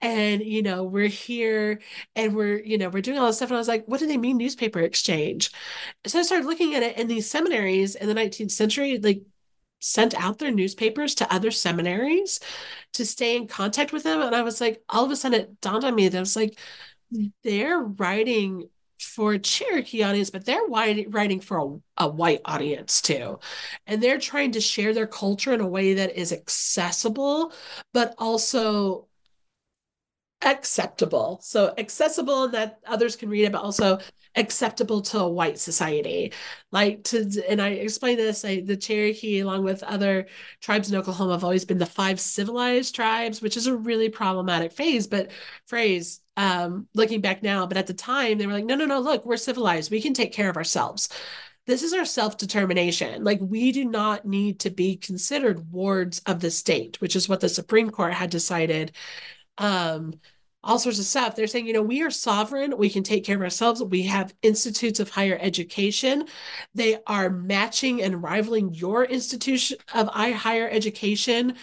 And, you know, we're here and we're, you know, we're doing all this stuff. And I was like, what do they mean newspaper exchange? So I started looking at it, and these seminaries in the 19th century, like, sent out their newspapers to other seminaries to stay in contact with them. And I was like, all of a sudden it dawned on me that I was like, they're writing for a Cherokee audience, but they're writing for a, a, white audience too. And they're trying to share their culture in a way that is accessible, but also acceptable. So accessible that others can read it, but also acceptable to a white society. Like to, and I explain this, I, the Cherokee, along with other tribes in Oklahoma, have always been the five civilized tribes, which is a really problematic phase, but phrase um, looking back now. But at the time, they were like, no, no, no, look, we're civilized. We can take care of ourselves. This is our self determination. Like, we do not need to be considered wards of the state, which is what the Supreme Court had decided. Um, all sorts of stuff. They're saying, you know, we are sovereign. We can take care of ourselves. We have institutes of higher education. They are matching and rivaling your institution of higher education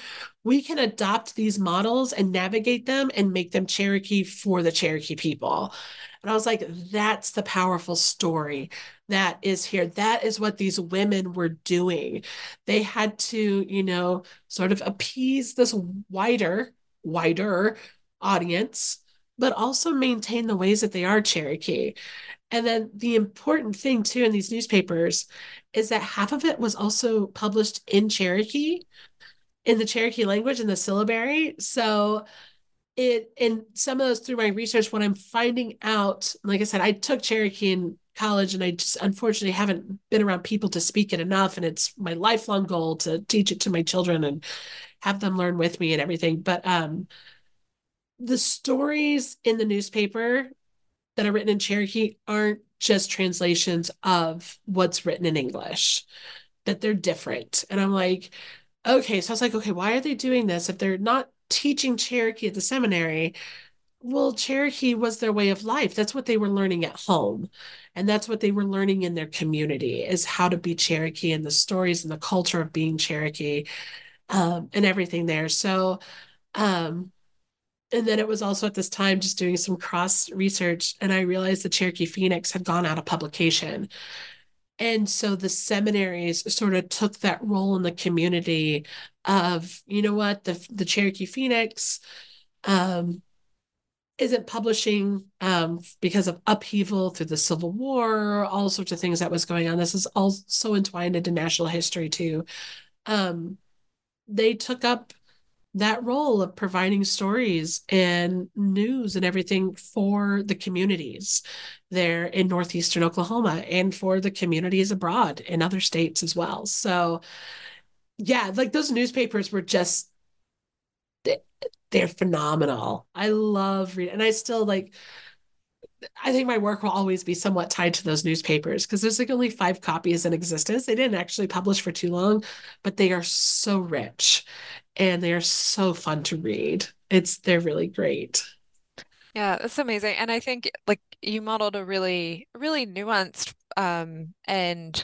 we can adopt these models and navigate them and make them Cherokee for the Cherokee people. And I was like, that's the powerful story that is here. That is what these women were doing. They had to, you know, sort of appease this wider, wider audience, but also maintain the ways that they are Cherokee. And then the important thing, too, in these newspapers is that half of it was also published in Cherokee in the Cherokee language in the syllabary. So it in some of those through my research, what I'm finding out, like I said, I took Cherokee in college and I just unfortunately haven't been around people to speak it enough. And it's my lifelong goal to teach it to my children and have them learn with me and everything. But um the stories in the newspaper that are written in Cherokee aren't just translations of what's written in English, that they're different. And I'm like, okay, so I was like, okay, why are they doing this? If they're not teaching Cherokee at the seminary, well, Cherokee was their way of life. That's what they were learning at home. And that's what they were learning in their community is how to be Cherokee and the stories and the culture of being Cherokee um, and everything there. So, um, and then it was also at this time just doing some cross research, and I realized the Cherokee Phoenix had gone out of publication. And so the seminaries sort of took that role in the community of, you know what, the the Cherokee Phoenix um, isn't publishing um, because of upheaval through the Civil War, all sorts of things that was going on. This is all so entwined into national history too. Um, they took up that role of providing stories and news and everything for the communities there in northeastern Oklahoma and for the communities abroad in other states as well. So, yeah, like those newspapers were just they're phenomenal. I love reading, and I still like. I think my work will always be somewhat tied to those newspapers because there's like only five copies in existence. They didn't actually publish for too long, but they are so rich and they are so fun to read. It's they're really great. Yeah, that's amazing. And I think like you modeled a really, really nuanced um, and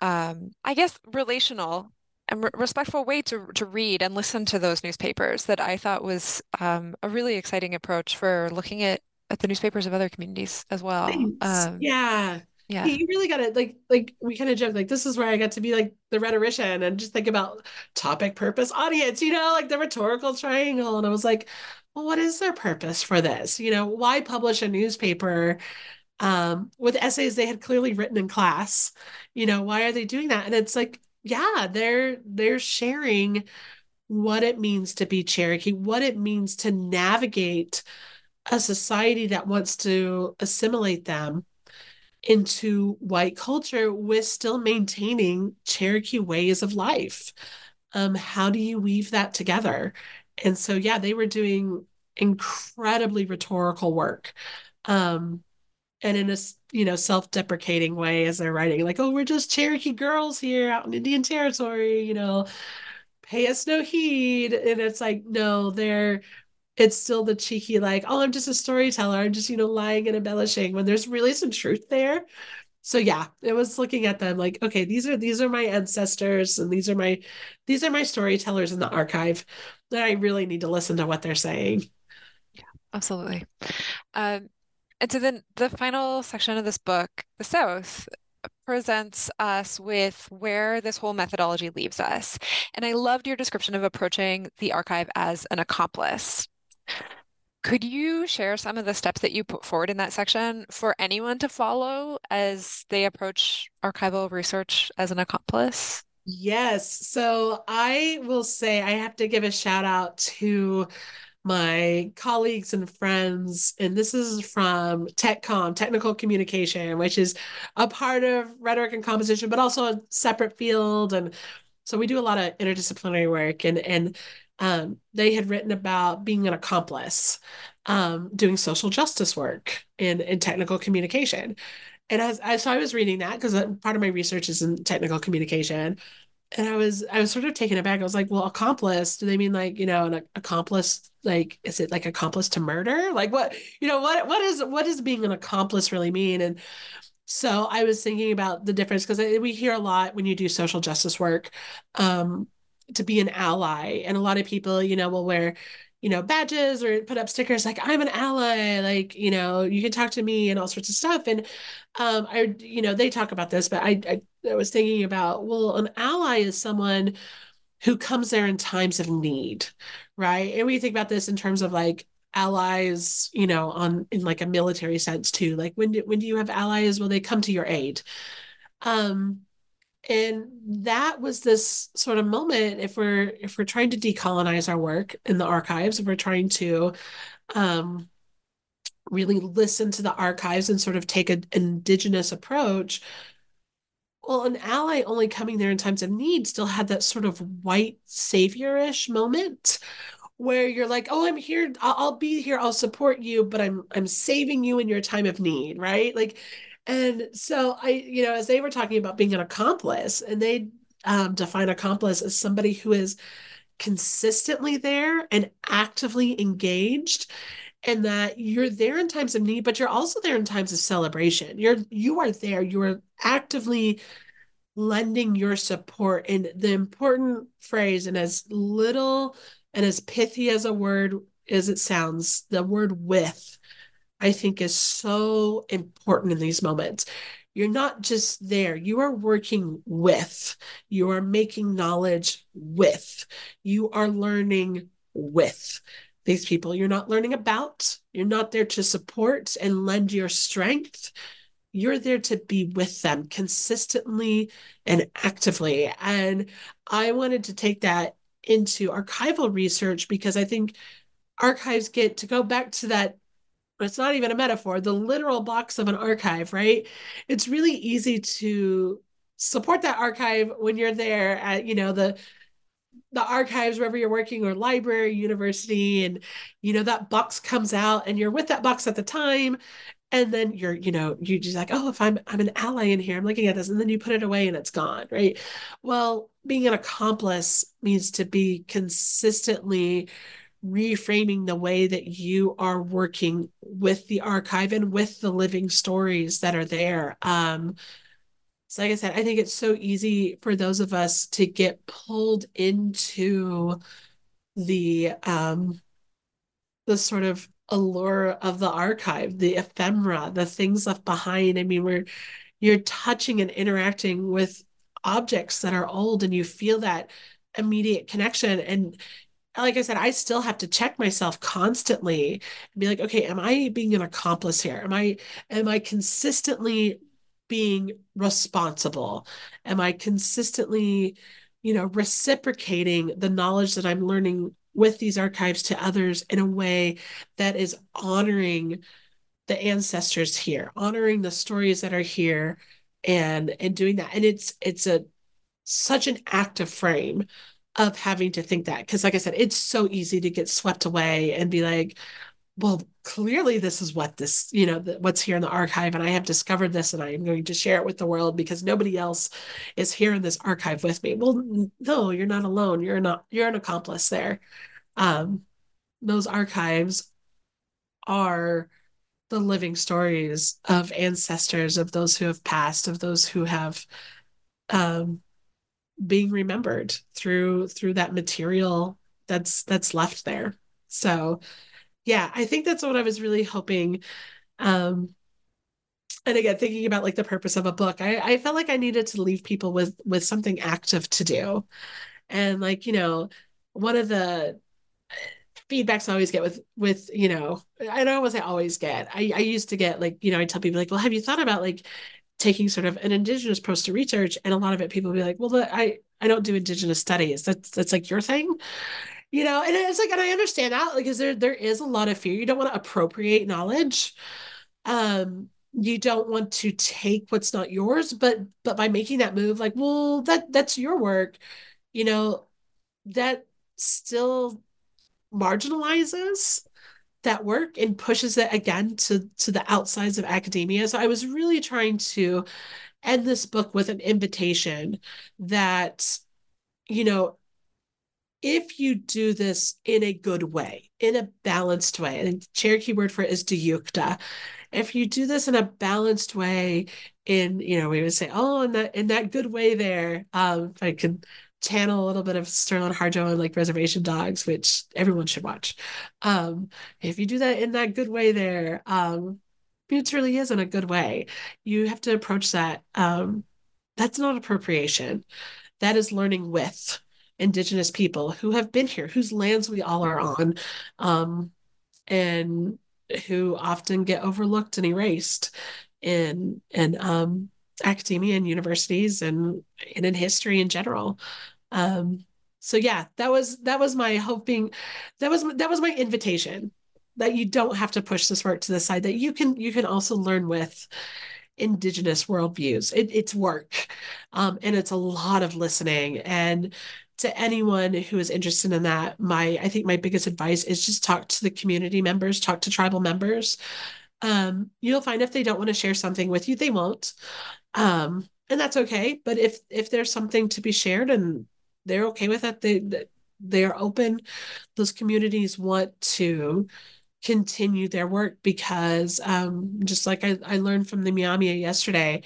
um, I guess relational and re respectful way to to read and listen to those newspapers that I thought was um, a really exciting approach for looking at at the newspapers of other communities as well. Um, yeah. Yeah. You really got to like like we kind of joke like this is where I got to be like the rhetorician and just think about topic, purpose, audience, you know, like the rhetorical triangle. And I was like, well, what is their purpose for this? You know, why publish a newspaper um, with essays they had clearly written in class? You know, why are they doing that? And it's like, yeah, they're they're sharing what it means to be Cherokee, what it means to navigate a society that wants to assimilate them into white culture with still maintaining Cherokee ways of life. Um, how do you weave that together? And so, yeah, they were doing incredibly rhetorical work. Um, and in a you know self-deprecating way as they're writing like oh we're just cherokee girls here out in indian territory you know pay us no heed and it's like no they're it's still the cheeky like oh i'm just a storyteller i'm just you know lying and embellishing when there's really some truth there so yeah it was looking at them like okay these are these are my ancestors and these are my these are my storytellers in the archive that i really need to listen to what they're saying yeah absolutely um, and so then the final section of this book the south presents us with where this whole methodology leaves us. And I loved your description of approaching the archive as an accomplice. Could you share some of the steps that you put forward in that section for anyone to follow as they approach archival research as an accomplice? Yes. So I will say I have to give a shout out to my colleagues and friends, and this is from TechCom, Technical Communication, which is a part of rhetoric and composition, but also a separate field. And so we do a lot of interdisciplinary work, and and um, they had written about being an accomplice, um, doing social justice work in, in technical communication. And as I so I was reading that because uh, part of my research is in technical communication, and I was I was sort of taken aback. I was like, well, accomplice? Do they mean like you know an accomplice? Like, is it like accomplice to murder? Like what you know what what is what does being an accomplice really mean? And so I was thinking about the difference because we hear a lot when you do social justice work. Um, to be an ally. And a lot of people, you know, will wear, you know, badges or put up stickers like I'm an ally, like, you know, you can talk to me and all sorts of stuff. And um, I, you know, they talk about this, but I, I, I was thinking about, well, an ally is someone who comes there in times of need, right? And we think about this in terms of like allies, you know, on in like a military sense too. Like when do when do you have allies? Well, they come to your aid. Um, and that was this sort of moment if we're if we're trying to decolonize our work in the archives if we're trying to um, really listen to the archives and sort of take an indigenous approach well an ally only coming there in times of need still had that sort of white saviorish moment where you're like oh i'm here. I'll, I'll be here. I'll support you but i'm i'm saving you in your time of need right? Like and so I, you know, as they were talking about being an accomplice, and they um, define accomplice as somebody who is consistently there and actively engaged and that you're there in times of need, but you're also there in times of celebration. You're you are there. You are actively lending your support. And the important phrase, and as little and as pithy as a word as it sounds, the word with, I think is so important in these moments. You're not just there, you are working with, you are making knowledge with, you are learning with these people. You're not learning about, you're not there to support and lend your strength. You're there to be with them consistently and actively. And I wanted to take that into archival research because I think archives get to go back to that it's not even a metaphor the literal box of an archive right? It's really easy to support that archive when you're there at you know the the archives wherever you're working or library university and you know that box comes out and you're with that box at the time. And then you're you know you just like oh if i'm i'm an ally in here i'm looking at this and then you put it away and it's gone right? Well being an accomplice means to be consistently reframing the way that you are working with the archive and with the living stories that are there um so like I said, I think it's so easy for those of us to get pulled into the um the sort of allure of the archive, the ephemera, the things left behind. I mean, we're you're touching and interacting with objects that are old and you feel that immediate connection and like I said, I still have to check myself constantly and be like, okay, am I being an accomplice here? Am I am I consistently being responsible? Am I consistently, you know, reciprocating the knowledge that I'm learning with these archives to others in a way that is honoring the ancestors here, honoring the stories that are here and and doing that. And it's it's a such an active frame of having to think that because like I said, it's so easy to get swept away and be like, well, clearly this is what this, you know, what's here in the archive, and I have discovered this, and I am going to share it with the world because nobody else is here in this archive with me. Well, no, you're not alone. You're not. You're an accomplice there. Um, those archives are the living stories of ancestors, of those who have passed, of those who have um, being remembered through through that material that's that's left there. So yeah, I think that's what I was really hoping. Um, and again, thinking about like the purpose of a book, I, I felt like I needed to leave people with with something active to do. And like, you know, one of the feedbacks I always get with with, you know, I don't always I always get. I, I used to get like, you know, I tell people like, well, have you thought about like taking sort of an indigenous approach to research? And a lot of it people be like, well, the, I I don't do indigenous studies. That's that's like your thing you know and it's like and i understand that like there there is a lot of fear you don't want to appropriate knowledge um you don't want to take what's not yours but but by making that move like well that that's your work you know that still marginalizes that work and pushes it again to to the outsides of academia so i was really trying to end this book with an invitation that you know if you do this in a good way, in a balanced way, and Cherokee word for it is diyukta. If you do this in a balanced way, in you know, we would say, oh, in that in that good way there. Um, if I can channel a little bit of Sterlin Harjo and like Reservation Dogs, which everyone should watch. Um, if you do that in that good way there, um, it really is in a good way. You have to approach that. Um, that's not appropriation. That is learning with indigenous people who have been here, whose lands we all are on, um, and who often get overlooked and erased in in um, academia and universities and, and in history in general. Um, so yeah, that was that was my hoping, that was that was my invitation that you don't have to push this work to the side that you can you can also learn with indigenous worldviews it, it's work um, and it's a lot of listening and to anyone who is interested in that, my I think my biggest advice is just talk to the community members, talk to tribal members. Um, you'll find if they don't want to share something with you, they won't. Um, and that's okay. But if if there's something to be shared and they're okay with that, they they are open. Those communities want to continue their work because um, just like I, I learned from the Myaamia yesterday,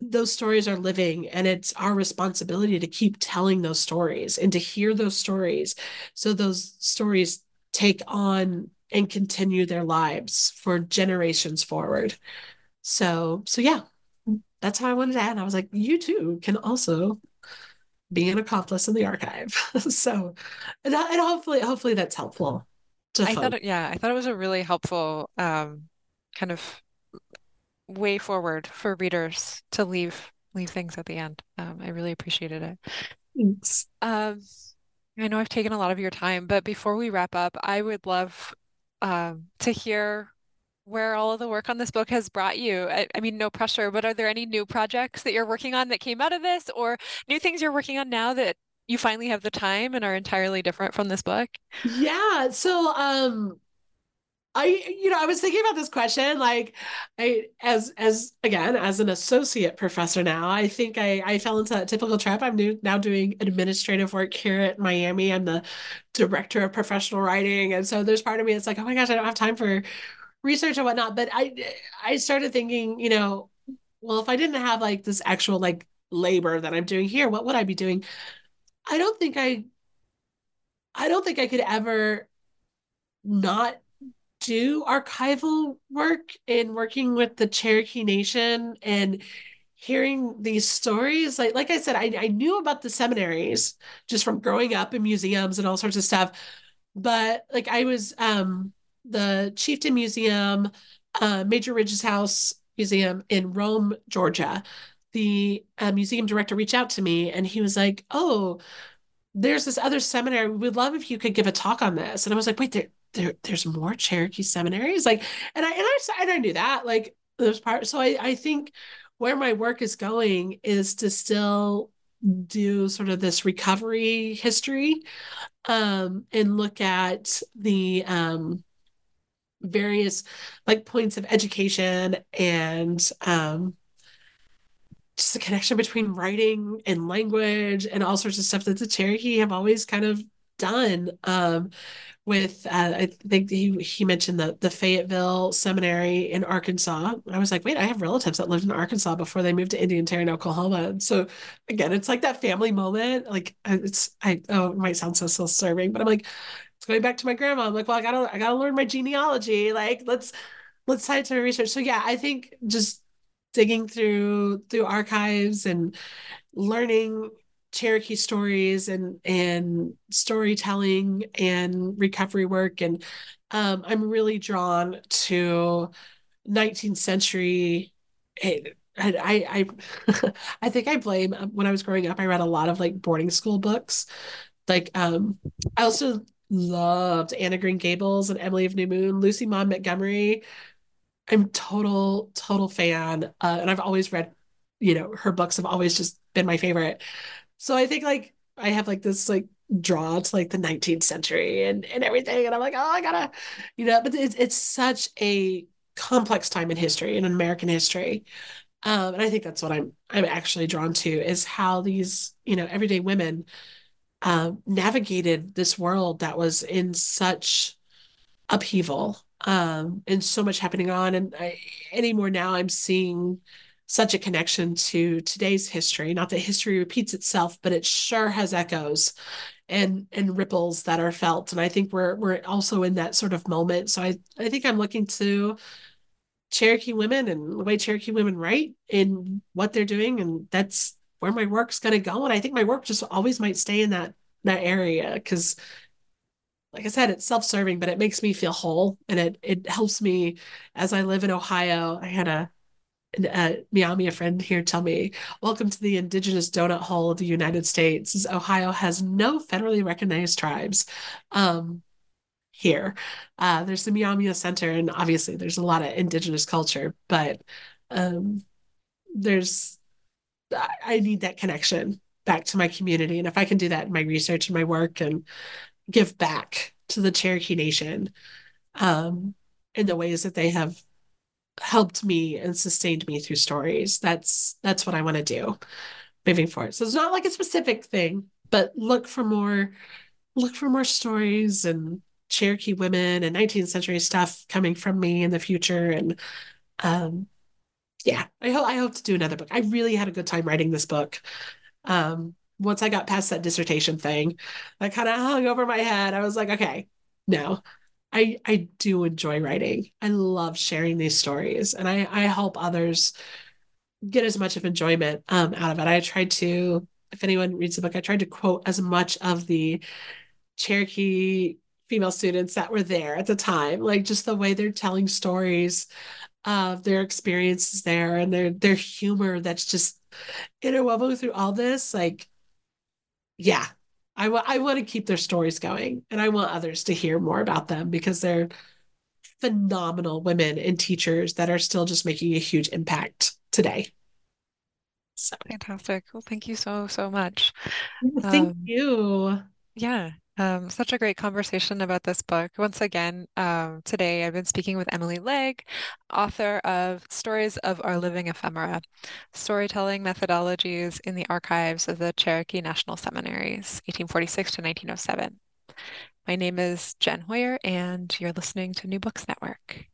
those stories are living and it's our responsibility to keep telling those stories and to hear those stories. So those stories take on and continue their lives for generations forward. So so yeah that's how i wanted to add. I was like you too can also be an accomplice in the archive so and, and hopefully hopefully that's helpful I thought it, yeah I thought it was a really helpful um kind of way forward for readers to leave leave things at the end. Um, I really appreciated it. Thanks. Um, I know I've taken a lot of your time, but before we wrap up, I would love um, to hear where all of the work on this book has brought you. I, I, mean, no pressure, but are there any new projects that you're working on that came out of this, or new things you're working on now that you finally have the time and are entirely different from this book? Yeah. So, um, I, you know, I was thinking about this question, like, I, as, as again, as an associate professor now, I think I, I fell into that typical trap. I'm new, now doing administrative work here at Miami. I'm the director of professional writing, and so there's part of me that's like, oh my gosh, I don't have time for research and whatnot. But I, I started thinking, you know, well, if I didn't have like this actual like labor that I'm doing here, what would I be doing? I don't think I, I don't think I could ever not do archival work in working with the Cherokee Nation and hearing these stories like like I said I, I knew about the seminaries just from growing up in museums and all sorts of stuff but like I was um the Chieftain Museum uh, Major Ridge's House Museum in Rome Georgia. The uh, museum director reached out to me and he was like oh there's this other seminary. We'd love if you could give a talk on this. And I was like wait there there there's more Cherokee seminaries? Like and I and I and I knew that like there's part so I I think where my work is going is to still do sort of this recovery history um and look at the um various like points of education and um just the connection between writing and language and all sorts of stuff that the Cherokee have always kind of done um with uh, I think he he mentioned the the Fayetteville Seminary in Arkansas. I was like, wait, I have relatives that lived in Arkansas before they moved to Indian Territory, Oklahoma. And so again, it's like that family moment. Like it's I oh it might sound so self-serving, but I'm like, it's going back to my grandma. I'm like, well, I gotta I gotta learn my genealogy. Like let's let's tie it to research. So yeah, I think just digging through through archives and learning Cherokee stories and and storytelling and recovery work and um, I'm really drawn to 19th century I I I, I think I blame when I was growing up I read a lot of like boarding school books like um I also loved Anne of Green Gables and Emily of New Moon Lucy Maud Montgomery. I'm total total fan uh, and I've always read you know her books have always just been my favorite. So I think like I have like this like draw to like the 19th century and and everything and I'm like oh I gotta you know but it's it's such a complex time in history in American history. Um and I think that's what I'm I'm actually drawn to is how these you know everyday women um navigated this world that was in such upheaval um and so much happening on and I, anymore now I'm seeing such a connection to today's history. Not that history repeats itself, but it sure has echoes and and ripples that are felt. And I think we're we're also in that sort of moment. So I I think I'm looking to Cherokee women and the way Cherokee women write in what they're doing, and that's where my work's going to go. And I think my work just always might stay in that that area because like I said, it's self-serving, but it makes me feel whole and it it helps me as I live in Ohio. I had a uh, Miami, a friend here, tell me, welcome to the indigenous donut hole of the United States. Ohio has no federally recognized tribes. Um, here, uh, there's the Miami Center, and obviously there's a lot of indigenous culture, but um, there's I need that connection back to my community, and if I can do that in my research and my work, and give back to the Cherokee Nation um, in the ways that they have helped me and sustained me through stories. That's that's what I want to do moving forward. So it's not like a specific thing, but look for more look for more stories and Cherokee women and 19th century stuff coming from me in the future. And um, yeah, I hope I hope to do another book. I really had a good time writing this book. Um, once I got past that dissertation thing, that kind of hung over my head. I was like, okay, no. I I do enjoy writing. I love sharing these stories and I I help others get as much of enjoyment um, out of it. I tried to, if anyone reads the book, I tried to quote as much of the Cherokee female students that were there at the time, like just the way they're telling stories of their experiences there and their their humor that's just interwoven through all this. Like, yeah, I want I want to keep their stories going, and I want others to hear more about them because they're phenomenal women and teachers that are still just making a huge impact today. So fantastic. Well, thank you so, so much. Thank um, you. Yeah. Um, such a great conversation about this book. Once again, um, today I've been speaking with Emily Legg, author of Stories of Our Living Ephemera Storytelling Methodologies in the Archives of the Cherokee National Seminaries, 1846 to 1907. My name is Jen Hoyer, and you're listening to New Books Network.